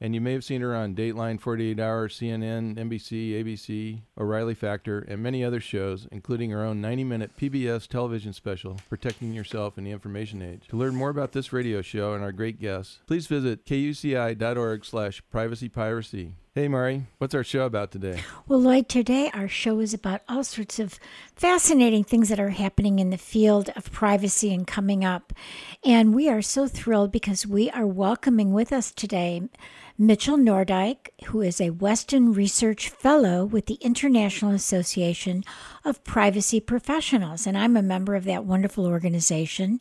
and you may have seen her on Dateline, 48 Hour, CNN, NBC, ABC, O'Reilly Factor, and many other shows, including her own 90 minute PBS television special, Protecting Yourself in the Information Age. To learn more about this radio show and our great guests, please visit kuci.org slash privacypiracy. Hey, Mari, what's our show about today? Well, Lloyd, today our show is about all sorts of fascinating things that are happening in the field of privacy and coming up. And we are so thrilled because we are welcoming with us today Mitchell Noordyke, who is a Westin Research Fellow with the International Association of Privacy Professionals. And I'm a member of that wonderful organization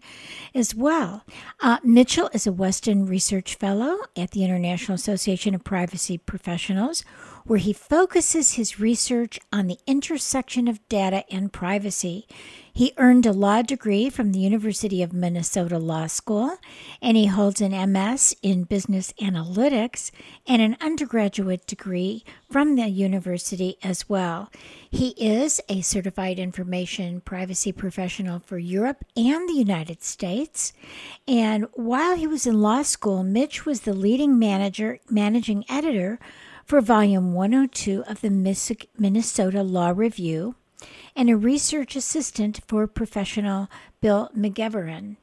as well. Uh, Mitchell is a Westin Research Fellow at the International Association of Privacy Professionals, where he focuses his research on the intersection of data and privacy. He earned a law degree from the University of Minnesota Law School, and he holds an MS in Business Analytics and an undergraduate degree from the university as well. He is a certified information privacy professional for Europe and the United States. And while he was in law school, Mitch was the leading manager, managing editor for volume 102 of the Minnesota Law Review and a research assistant for professional Bill McGeveran.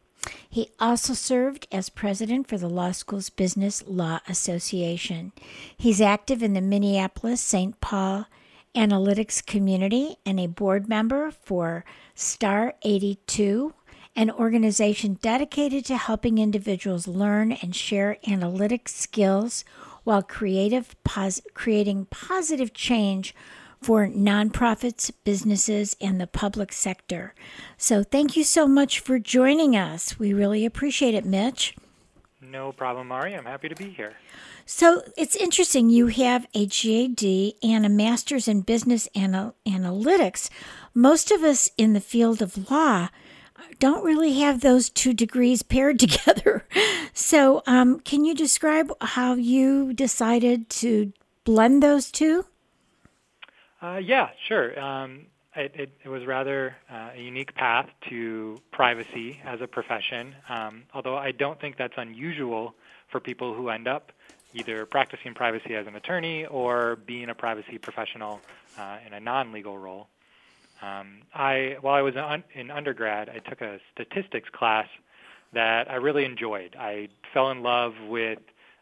He also served as president for the law school's Business Law Association. He's active in the Minneapolis St. Paul analytics community and a board member for Star 82, an organization dedicated to helping individuals learn and share analytics skills while creative pos- creating positive change for nonprofits, businesses, and the public sector. So thank you so much for joining us. We really appreciate it, Mitch. No problem, Mari. I'm happy to be here. So it's interesting. You have a JD and a master's in business anal- analytics. Most of us in the field of law don't really have those two degrees paired together. So, um, can you describe how you decided to blend those two? Uh, yeah, sure. Um, it, it, it, was rather uh, a unique path to privacy as a profession, um, although I don't think that's unusual for people who end up either practicing privacy as an attorney or being a privacy professional uh, in a non-legal role. Um, I, while I was in undergrad, I took a statistics class that I really enjoyed. I fell in love with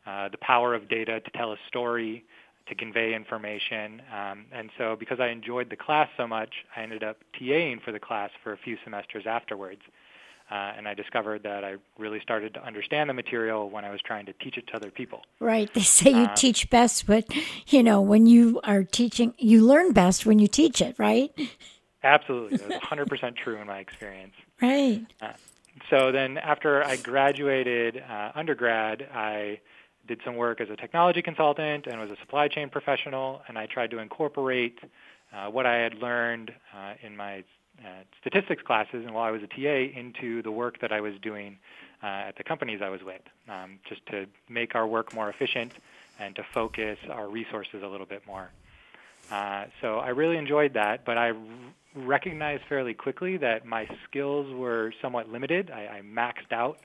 uh, the power of data to tell a story to convey information. Um, and so because I enjoyed the class so much, I ended up TAing for the class for a few semesters afterwards. Uh, and I discovered that I really started to understand the material when I was trying to teach it to other people. Right. They say you um, teach best, but you know when you are teaching, you learn best when you teach it, right? Absolutely, that's 100% true in my experience. Right. Uh, so then, after I graduated uh, undergrad, I did some work as a technology consultant and was a supply chain professional, and I tried to incorporate uh, what I had learned uh, in my uh, statistics classes and while I was a TA into the work that I was doing uh, at the companies I was with, um, just to make our work more efficient and to focus our resources a little bit more. Uh, so I really enjoyed that, but I r- recognized fairly quickly that my skills were somewhat limited. I, I maxed out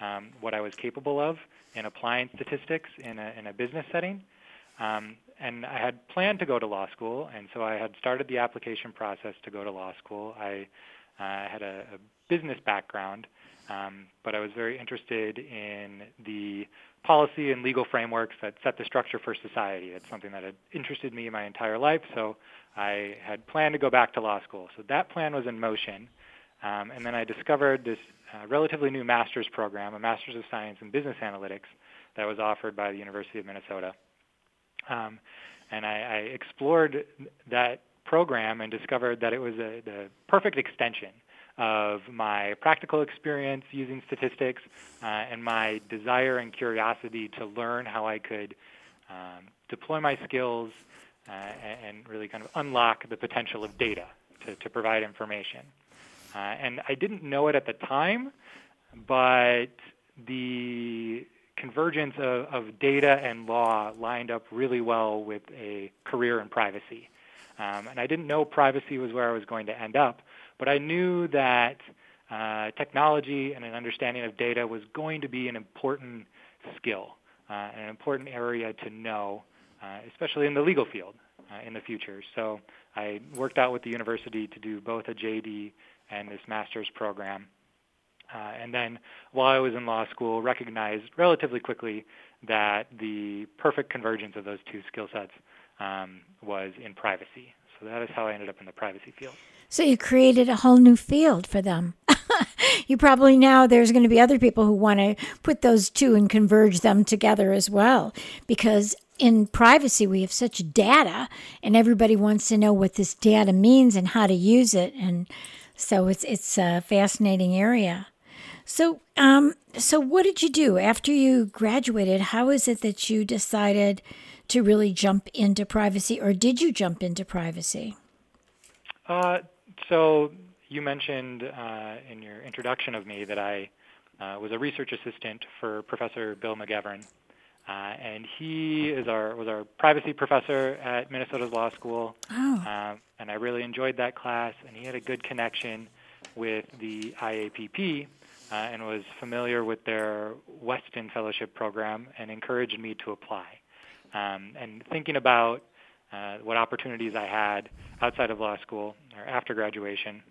um, what I was capable of in applying statistics in a, in a business setting. Um, and I had planned to go to law school, and so I had started the application process to go to law school. I I had a, a business background, um, but I was very interested in the policy and legal frameworks that set the structure for society. It's something that had interested me my entire life, so I had planned to go back to law school. So that plan was in motion. Um, and then I discovered this uh, relatively new master's program, a Master's of Science in Business Analytics, that was offered by the University of Minnesota. Um, and I, I, explored that program and discovered that it was a, the perfect extension of my practical experience using statistics uh, and my desire and curiosity to learn how I could um, deploy my skills uh, and, really kind of unlock the potential of data to, to provide information. Uh, and I didn't know it at the time, but the convergence of, of, data and law lined up really well with a career in privacy. Um, and I didn't know privacy was where I was going to end up, but I knew that uh, technology and an understanding of data was going to be an important skill, uh, an important area to know, uh, especially in the legal field uh, in the future. So I worked out with the university to do both a JD and this master's program. Uh, and then while I was in law school, recognized relatively quickly that the perfect convergence of those two skill sets um, was in privacy. So that is how I ended up in the privacy field. So you created a whole new field for them. you probably now there's going to be other people who want to put those two and converge them together as well because in privacy we have such data and everybody wants to know what this data means and how to use it and so it's it's a fascinating area so um so what did you do after you graduated how is it that you decided to really jump into privacy, or did you jump into privacy? Uh, so you mentioned uh, in your introduction of me that I uh, was a research assistant for Professor Bill McGeveran, uh, and he is our was our privacy professor at Minnesota's law school. Oh. Uh, and I really enjoyed that class, and he had a good connection with the IAPP. Uh, and was familiar with their Westin Fellowship program and encouraged me to apply um, and thinking about uh, what opportunities I had outside of law school or after graduation,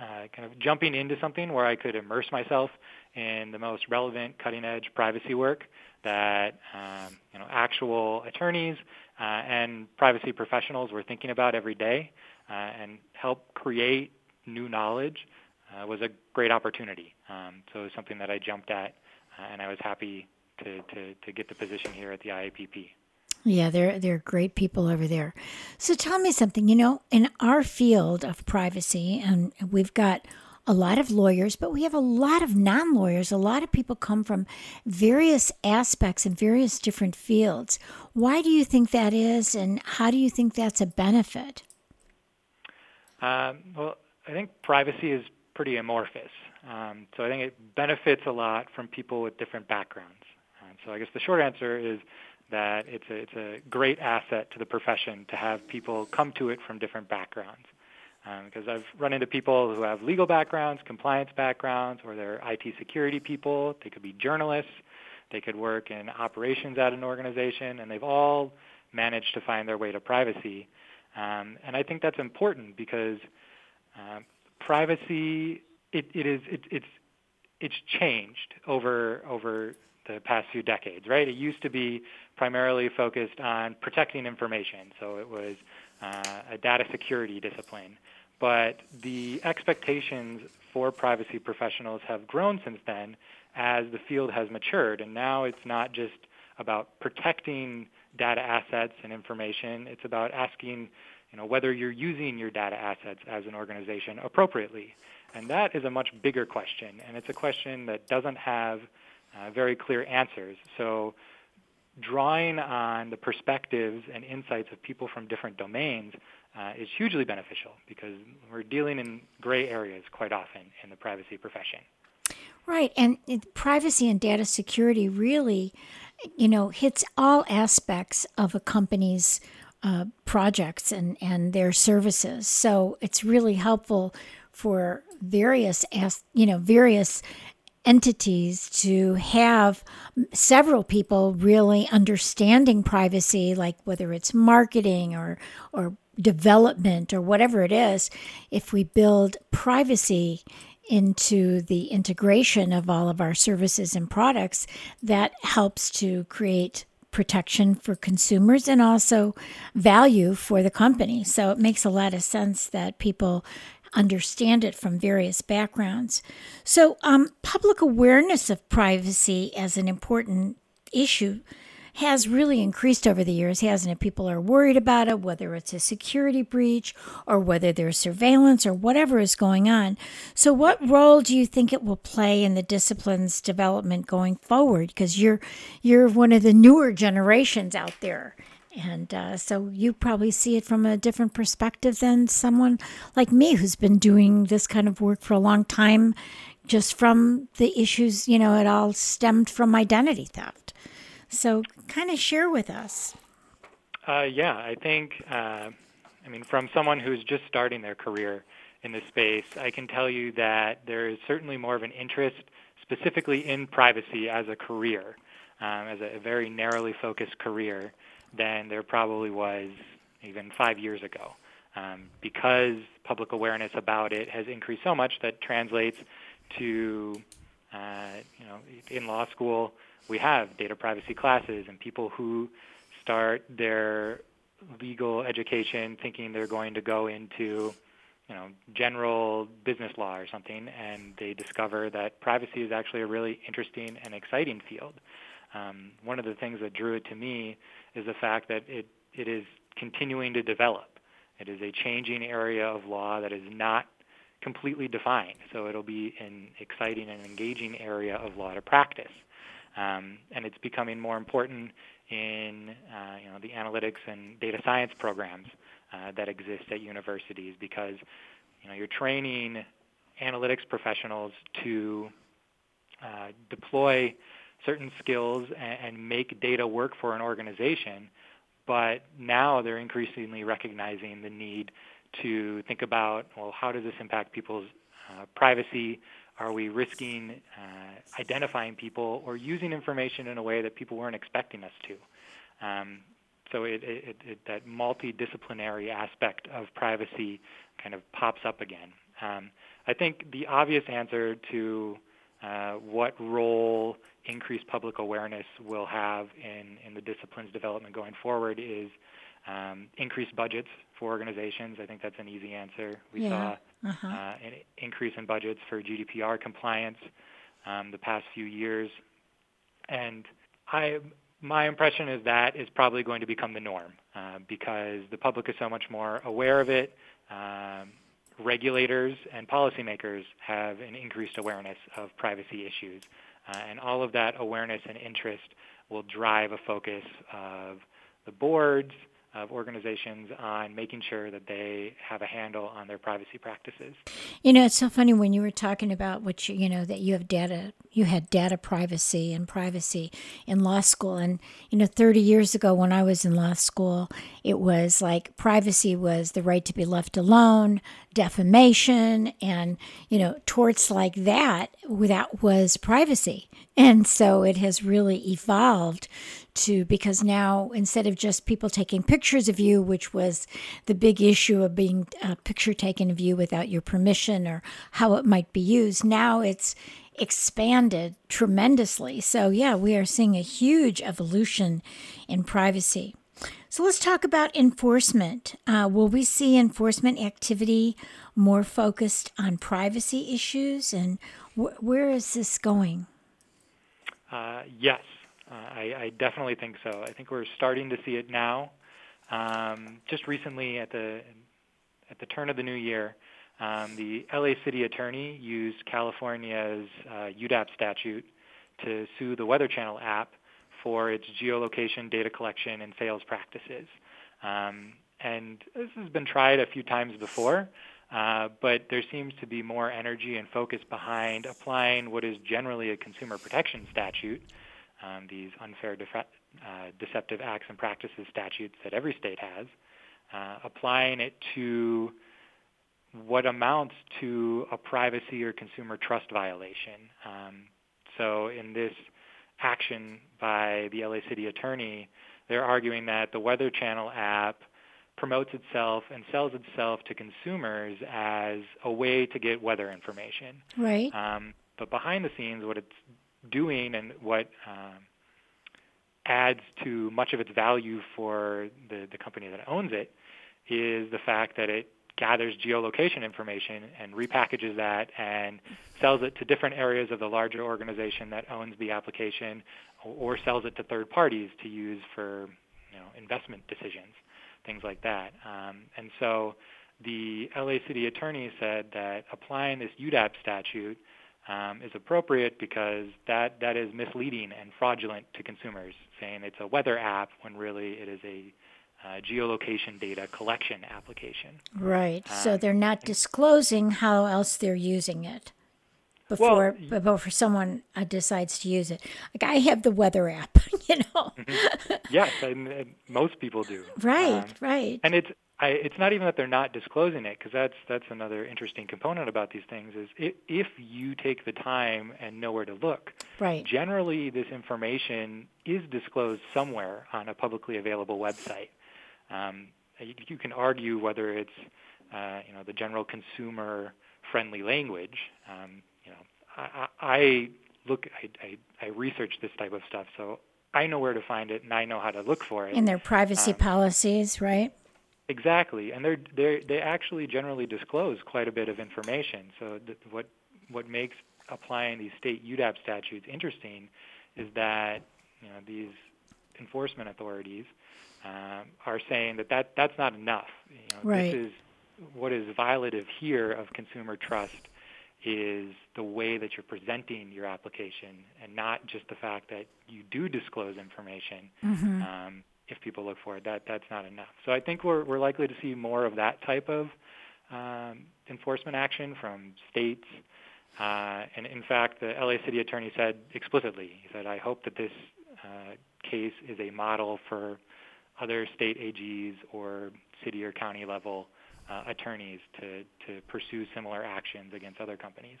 uh, kind of jumping into something where I could immerse myself in the most relevant, cutting-edge privacy work that um, you know actual attorneys uh, and privacy professionals were thinking about every day, uh, and help create new knowledge uh, was a great opportunity. Um, so it was something that I jumped at, uh, and I was happy to, to, to get the position here at the IAPP. Yeah, they're they're great people over there. So tell me something. You know, in our field of privacy, and we've got a lot of lawyers, but we have a lot of non lawyers. A lot of people come from various aspects and various different fields. Why do you think that is, and how do you think that's a benefit? Um, well, I think privacy is pretty amorphous. Um, so I think it benefits a lot from people with different backgrounds. So I guess the short answer is that it's a, it's a great asset to the profession to have people come to it from different backgrounds. Um, because I've run into people who have legal backgrounds, compliance backgrounds, or they're IT security people. They could be journalists. They could work in operations at an organization, and they've all managed to find their way to privacy. Um, and I think that's important because um, privacy it, it is it, it's it's changed over over the past few decades, right? It used to be primarily focused on protecting information, so it was uh, a data security discipline. But the expectations for privacy professionals have grown since then as the field has matured, and now it's not just about protecting data assets and information, it's about asking you know, whether you're using your data assets as an organization appropriately. And that is a much bigger question, and it's a question that doesn't have uh, very clear answers. So drawing on the perspectives and insights of people from different domains uh, is hugely beneficial because we're dealing in gray areas quite often in the privacy profession. Right, and privacy and data security really, you know, hits all aspects of a company's uh, projects and, and their services. So it's really helpful for various, as, you know, various entities to have several people really understanding privacy like whether it's marketing or or development or whatever it is, if we build privacy into the integration of all of our services and products, that helps to create protection for consumers and also value for the company. So it makes a lot of sense that people understand it from various backgrounds. So, um, public awareness of privacy as an important issue has really increased over the years, hasn't it? People are worried about it, whether it's a security breach or whether there's surveillance or whatever is going on. So, what role do you think it will play in the discipline's development going forward? Because you're you're one of the newer generations out there. And uh, so you probably see it from a different perspective than someone like me who's been doing this kind of work for a long time, just from the issues, you know, it all stemmed from identity theft. So, kind of share with us. Uh, yeah, I think, uh, I mean, from someone who's just starting their career in this space, I can tell you that there is certainly more of an interest specifically in privacy as a career, um, as a, a very narrowly focused career, than there probably was even five years ago. Um, because public awareness about it has increased so much that translates to, uh, you know, in law school, we have data privacy classes and people who start their legal education thinking they're going to go into you know general business law or something and they discover that privacy is actually a really interesting and exciting field um, one of the things that drew it to me is the fact that it, it is continuing to develop. It is a changing area of law that is not completely defined. So it'll be an exciting and engaging area of law to practice. Um, and it's becoming more important in uh, you know the analytics and data science programs uh, that exist at universities because you know you're training analytics professionals to uh, deploy certain skills and, and make data work for an organization, but now they're increasingly recognizing the need to think about well how does this impact people's uh, privacy are we risking uh, identifying people or using information in a way that people weren't expecting us to? Um, so it, it, it, that multidisciplinary aspect of privacy kind of pops up again. Um, I think the obvious answer to uh, what role increased public awareness will have in, in the discipline's development going forward is um, increased budgets for organizations. I think that's an easy answer. We yeah. saw uh-huh. uh, an increase in budgets for GDPR compliance um, the past few years, and I my impression is that is probably going to become the norm uh, because the public is so much more aware of it. Um, regulators and policymakers have an increased awareness of privacy issues, uh, and all of that awareness and interest will drive a focus of the boards, of organizations on making sure that they have a handle on their privacy practices. You know, it's so funny when you were talking about what you, you know, that you have data, you had data privacy and privacy in law school. And, you know, 30 years ago when I was in law school, it was like privacy was the right to be left alone, defamation, and, you know, torts like that, that was privacy. And so it has really evolved to because now instead of just people taking pictures of you, which was the big issue of being a picture taken of you without your permission or how it might be used, now it's expanded tremendously. So, yeah, we are seeing a huge evolution in privacy. So, let's talk about enforcement. Uh, will we see enforcement activity more focused on privacy issues? And wh- where is this going? Uh, yes. Uh, I, I, definitely think so. I think we're starting to see it now. Um, just recently, at the at the turn of the new year, um, the LA City Attorney used California's uh, UDAP statute to sue the Weather Channel app for its geolocation data collection and sales practices. Um, and this has been tried a few times before, uh, but there seems to be more energy and focus behind applying what is generally a consumer protection statute um, these unfair, uh, deceptive acts and practices statutes that every state has, uh, applying it to what amounts to a privacy or consumer trust violation. Um, so in this action by the LA City Attorney, they're arguing that the Weather Channel app promotes itself and sells itself to consumers as a way to get weather information. Right. Um, but behind the scenes, what it's doing and what um, adds to much of its value for the, the company that owns it is the fact that it gathers geolocation information and repackages that and sells it to different areas of the larger organization that owns the application or, sells it to third parties to use for you know, investment decisions, things like that. Um, and so the LA City Attorney said that applying this UDAP statute um, is appropriate because that, that is misleading and fraudulent to consumers, saying it's a weather app when really it is a uh, geolocation data collection application. Right. so Um, they're not disclosing how else they're using it before y- before someone uh, decides to use it. Like I have the weather app, you know. yes, and, and most people do. Right, Um, right. and it's I, it's not even that they're not disclosing it because that's that's another interesting component about these things is if, if you take the time and know where to look right. generally this information is disclosed somewhere on a publicly available website um, you, you can argue whether it's uh, you know the general consumer friendly language um, you know I, I I look I, I, I research this type of stuff so I know where to find it and I know how to look for it And their privacy um, policies, right? Exactly, and they're they they actually generally disclose quite a bit of information. So th- what what makes applying these state UDAP statutes interesting is that you know these enforcement authorities um, are saying that, that that's not enough. You know, Right. This is what is violative here of consumer trust is the way that you're presenting your application, and not just the fact that you do disclose information Mm-hmm. um, if people look for it. That that's not enough. So I think we're we're likely to see more of that type of um, enforcement action from states. Uh, and in fact, the LA City Attorney said explicitly, he said, "I hope that this uh, case is a model for other state AGs or city or county level uh, attorneys to to pursue similar actions against other companies."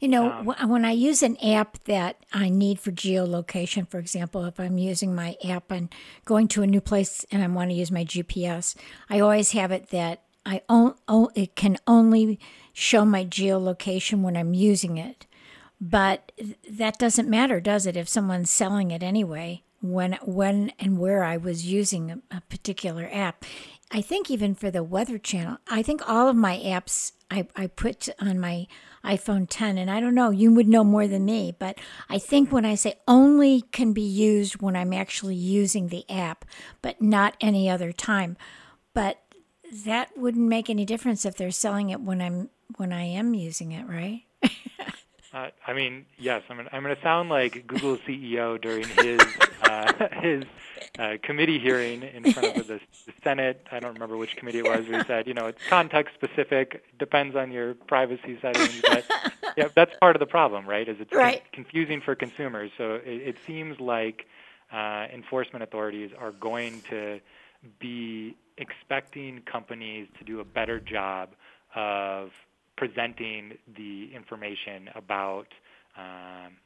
You know, Um, when I use an app that I need for geolocation, for example, if I'm using my app and going to a new place and I want to use my GPS, I always have it that I on, o- it can only show my geolocation when I'm using it. But that doesn't matter, does it? If someone's selling it anyway, when when and where I was using a, a particular app. I think even for the Weather Channel, I think all of my apps I, I put on my iPhone 10, and I don't know, you would know more than me, but I think when I say only can be used when I'm actually using the app, but not any other time. But that wouldn't make any difference if they're selling it when I'm when I am using it, right? Uh, I mean, yes, I'm gonna, I'm going to sound like Google CEO during his uh, his uh, committee hearing in front of the, the Senate. I don't remember which committee it was. He said, you know, it's context specific, depends on your privacy settings. But yeah, that's part of the problem, right? Is it's Right. confusing for consumers. So it, it seems like uh, enforcement authorities are going to be expecting companies to do a better job of presenting the information about um,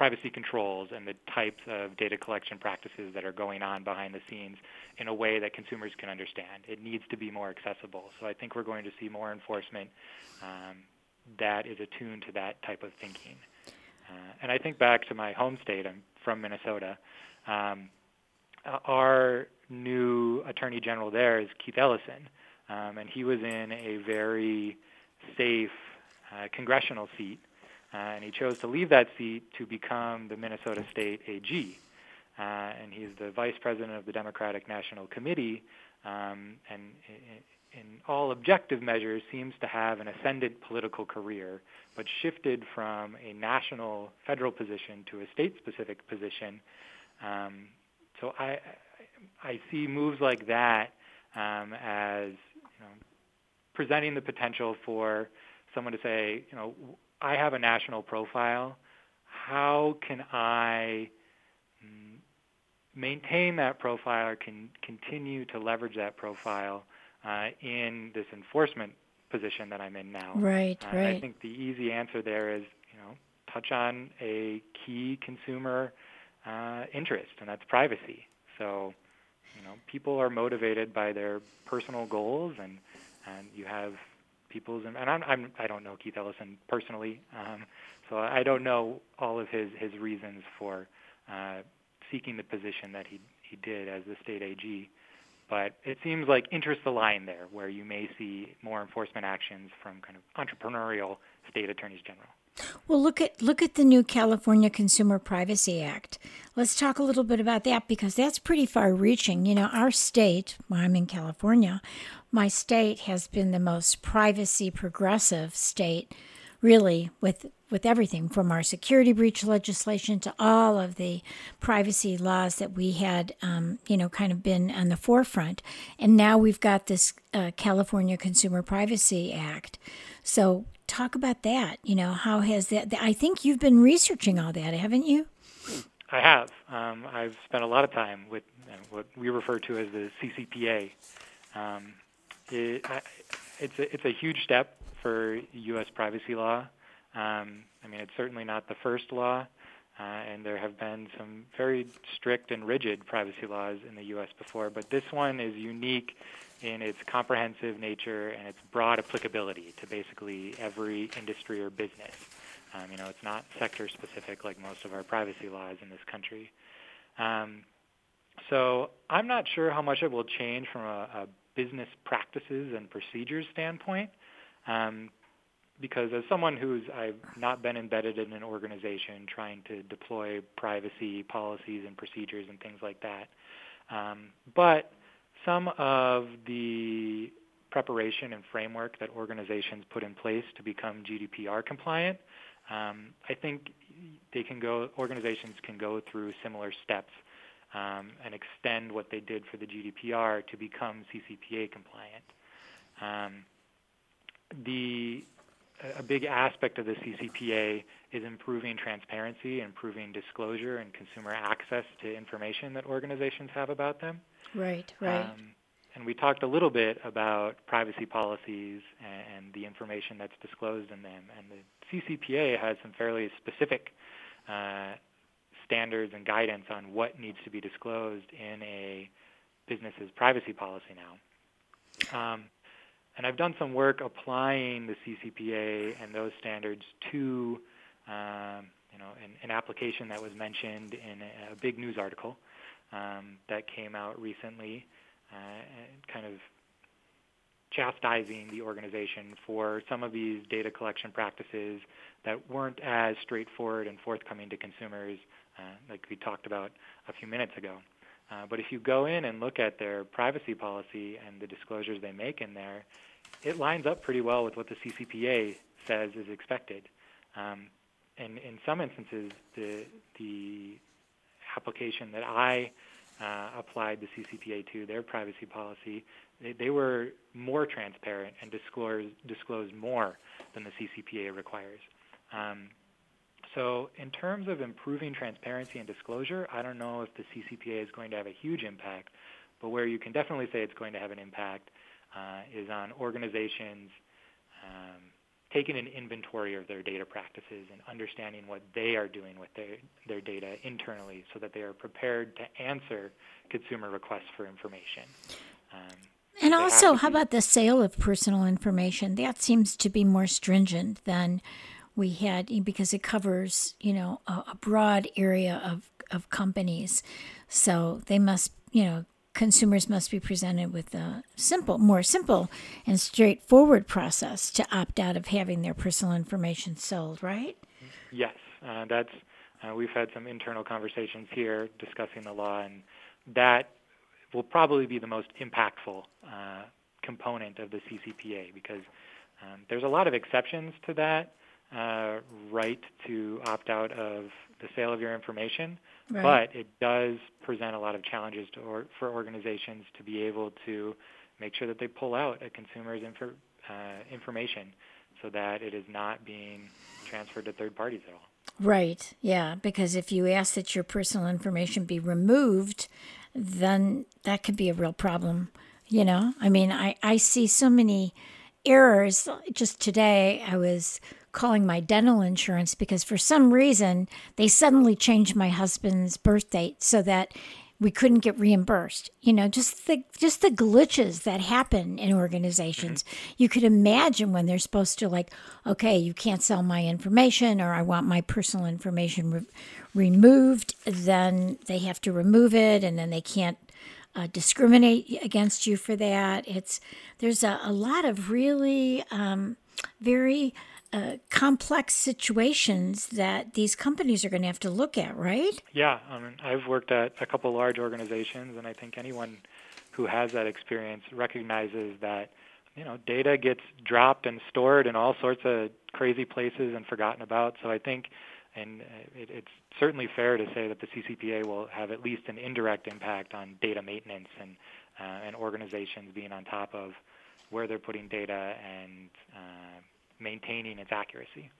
privacy controls and the types of data collection practices that are going on behind the scenes in a way that consumers can understand. It needs to be more accessible. So I think we're going to see more enforcement um, that is attuned to that type of thinking. Uh, and I think back to my home state. I'm from Minnesota. Um, our new attorney general there is Keith Ellison, um, and he was in a very safe uh, congressional seat, uh, and he chose to leave that seat to become the Minnesota State AG. Uh, and he's the vice president of the Democratic National Committee, um, and in all objective measures seems to have an ascendant political career, but shifted from a national federal position to a state-specific position. Um, so I, I see moves like that um, as you know, presenting the potential for someone to say, you know, I have a national profile. How can I mm, maintain that profile or can continue to leverage that profile uh, in this enforcement position that I'm in now? Right, Uh, and I think the easy answer there is, you know, touch on a key consumer uh, interest, and that's privacy. So, you know, people are motivated by their personal goals, and and you have people's and I'm, I'm I don't know Keith Ellison personally, um, so I don't know all of his his reasons for uh, seeking the position that he he did as the state AG. But it seems like interests align there, where you may see more enforcement actions from kind of entrepreneurial state attorneys general. Well, look at look at the new California Consumer Privacy Act. Let's talk a little bit about that because that's pretty far-reaching. You know, our state, well, I'm in California, my state has been the most privacy progressive state, really, with with everything from our security breach legislation to all of the privacy laws that we had, um, you know, kind of been on the forefront. And now we've got this uh, California Consumer Privacy Act. So talk about that. You know, how has that? I think you've been researching all that, haven't you? I have. Um, I've spent a lot of time with uh, what we refer to as the CCPA. Um, it's a, it's a huge step for U.S. privacy law. Um, I mean, it's certainly not the first law, uh, and there have been some very strict and rigid privacy laws in the U.S. before, but this one is unique in its comprehensive nature and its broad applicability to basically every industry or business. Um, you know, it's not sector specific like most of our privacy laws in this country. Um, so I'm not sure how much it will change from a, a business practices and procedures standpoint. Um, because as someone who's I've not been embedded in an organization trying to deploy privacy policies and procedures and things like that, um, but some of the preparation and framework that organizations put in place to become GDPR compliant, um, I think they can go. Organizations can go through similar steps um, and extend what they did for the GDPR to become CCPA compliant. Um, the a big aspect of the CCPA is improving transparency, improving disclosure, and consumer access to information that organizations have about them. Right, right. Um, and we talked a little bit about privacy policies and, and, the information that's disclosed in them. And the CCPA has some fairly specific uh, standards and guidance on what needs to be disclosed in a business's privacy policy now. Um, and I've done some work applying the CCPA and those standards to um, you know, an, an, application that was mentioned in a, a big news article um, that came out recently, uh, kind of chastising the organization for some of these data collection practices that weren't as straightforward and forthcoming to consumers, like we talked about a few minutes ago. Uh, but if you go in and look at their privacy policy and the disclosures they make in there, it lines up pretty well with what the CCPA says is expected. Um, and in some instances, the the application that I uh, applied the CCPA to, their privacy policy, they, they were more transparent and disclosed, disclosed more than the CCPA requires. Um, so in terms of improving transparency and disclosure, I don't know if the CCPA is going to have a huge impact, but where you can definitely say it's going to have an impact uh, is on organizations um, taking an inventory of their data practices and understanding what they are doing with their, their data internally so that they are prepared to answer consumer requests for information. Um, and also, how about the sale of personal information? That seems to be more stringent than we had because it covers, you know, a, a broad area of, of companies. So they must, you know, consumers must be presented with a simple, more simple and straightforward process to opt out of having their personal information sold, right? Yes, uh, that's. Uh, we've had some internal conversations here discussing the law, and that will probably be the most impactful uh, component of the CCPA because um, there's a lot of exceptions to that uh, right to opt out of the sale of your information. Right. But it does present a lot of challenges to or, for organizations to be able to make sure that they pull out a consumer's infor, uh, information so that it is not being transferred to third parties at all. Right, yeah, because if you ask that your personal information be removed, then that could be a real problem. You know, I mean, I, I see so many errors. Just today, I was calling my dental insurance because for some reason they suddenly changed my husband's birth date so that we couldn't get reimbursed. You know, just the just the glitches that happen in organizations. You could imagine when they're supposed to like, okay, you can't sell my information, or I want my personal information re- removed. Then they have to remove it, and then they can't uh, discriminate against you for that. It's there's a, a lot of really um, very uh, complex situations that these companies are going to have to look at, right? Yeah, I mean, I've worked at a couple large organizations, and I think anyone who has that experience recognizes that you know data gets dropped and stored in all sorts of crazy places and forgotten about. So I think, and it, it's certainly fair to say that the CCPA will have at least an indirect impact on data maintenance and uh, and organizations being on top of where they're putting data and uh, maintaining its accuracy.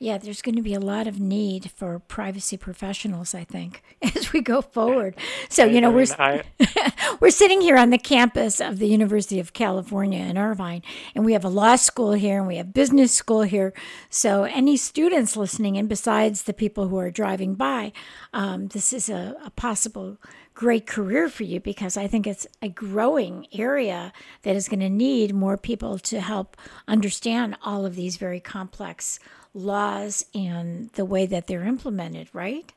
Yeah, there's going to be a lot of need for privacy professionals, I think, as we go forward. So, you know, we're I, we're sitting here on the campus of the University of California in Irvine, and we have a law school here and we have business school here. So, any students listening in, besides the people who are driving by, um, this is a, a possible great career for you because I think it's a growing area that is going to need more people to help understand all of these very complex laws and the way that they're implemented, right?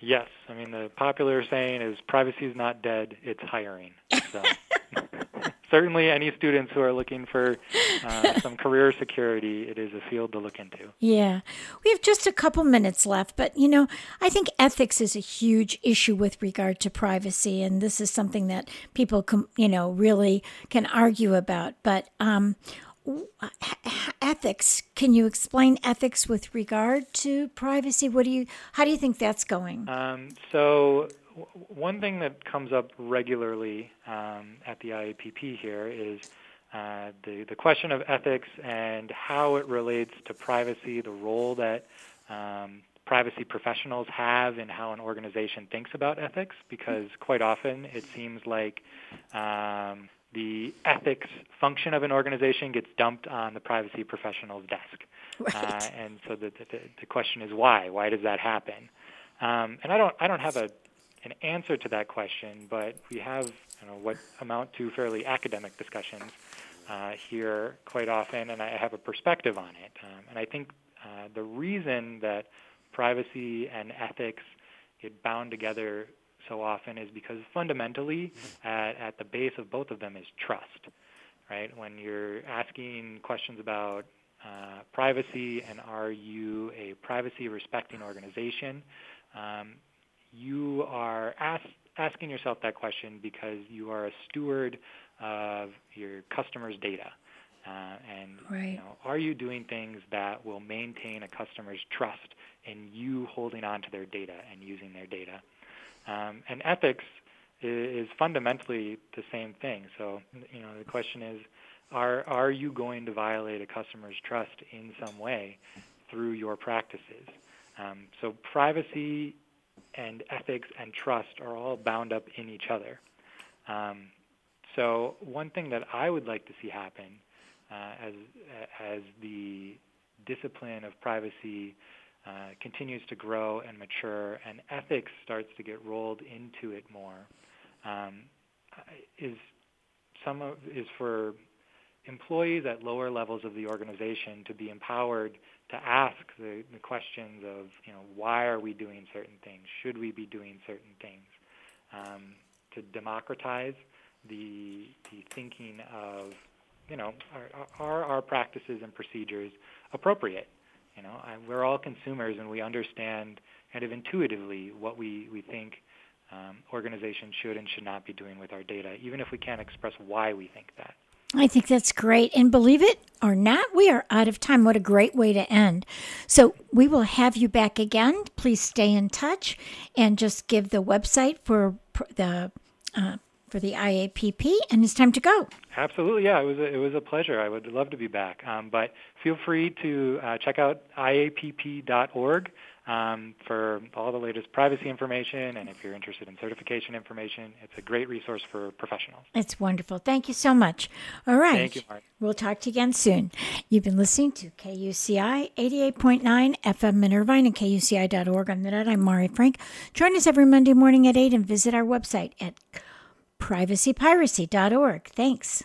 Yes. I mean, the popular saying is privacy is not dead, it's hiring. So. certainly any students who are looking for uh, some career security, it is a field to look into. Yeah. We have just a couple minutes left, but you know, I think ethics is a huge issue with regard to privacy, and this is something that people, com- you know, really can argue about. But um, ethics can you explain ethics with regard to privacy what do you how do you think that's going um, so one thing that comes up regularly um, at the IAPP here is uh, the, the question of ethics and how it relates to privacy, the role that um, privacy professionals have in how an organization thinks about ethics, because quite often it seems like um, the ethics function of an organization gets dumped on the privacy professional's desk. Right. Uh, and so the, the, the question is why? Why does that happen? Um, and I don't, I don't have a an answer to that question, but we have you know, what amount to fairly academic discussions uh, here quite often, and I have a perspective on it. Um, and I think uh, the reason that privacy and ethics get bound together so often is because fundamentally, at, at the base of both of them is trust. Right? When you're asking questions about uh, privacy and are you a privacy respecting organization, um, you are ask, asking yourself that question because you are a steward of your customers' data. Uh, and right. you know, are you doing things that will maintain a customer's trust in you holding on to their data and using their data? Um, and ethics is, is fundamentally the same thing. So, you know, the question is, are are you going to violate a customer's trust in some way through your practices? Um, so, privacy and ethics and trust are all bound up in each other. Um, so one thing that I would like to see happen uh, as as the discipline of privacy uh, continues to grow and mature, and ethics starts to get rolled into it more, um, is some of is for employees at lower levels of the organization to be empowered to ask the, the questions of, you know, why are we doing certain things? Should we be doing certain things? Um, to democratize the, the thinking of, you know, are, are our practices and procedures appropriate? You know, I, we're all consumers and we understand kind of intuitively what we, we think um, organizations should and should not be doing with our data, even if we can't express why we think that. I think that's great. And believe it or not, we are out of time. What a great way to end. So we will have you back again. Please stay in touch and just give the website for the uh, for the IAPP, and it's time to go. Absolutely, yeah. It was a, it was a pleasure. I would love to be back. Um, but feel free to uh, check out iapp.org um, for all the latest privacy information. And if you're interested in certification information, it's a great resource for professionals. It's wonderful. Thank you so much. All right. Thank you, Mari. We'll talk to you again soon. You've been listening to KUCI 88.9 FM in Irvine and KUCI.org on the net. I'm Mari Frank. Join us every Monday morning at 8 and visit our website at privacypiracy.org. Thanks.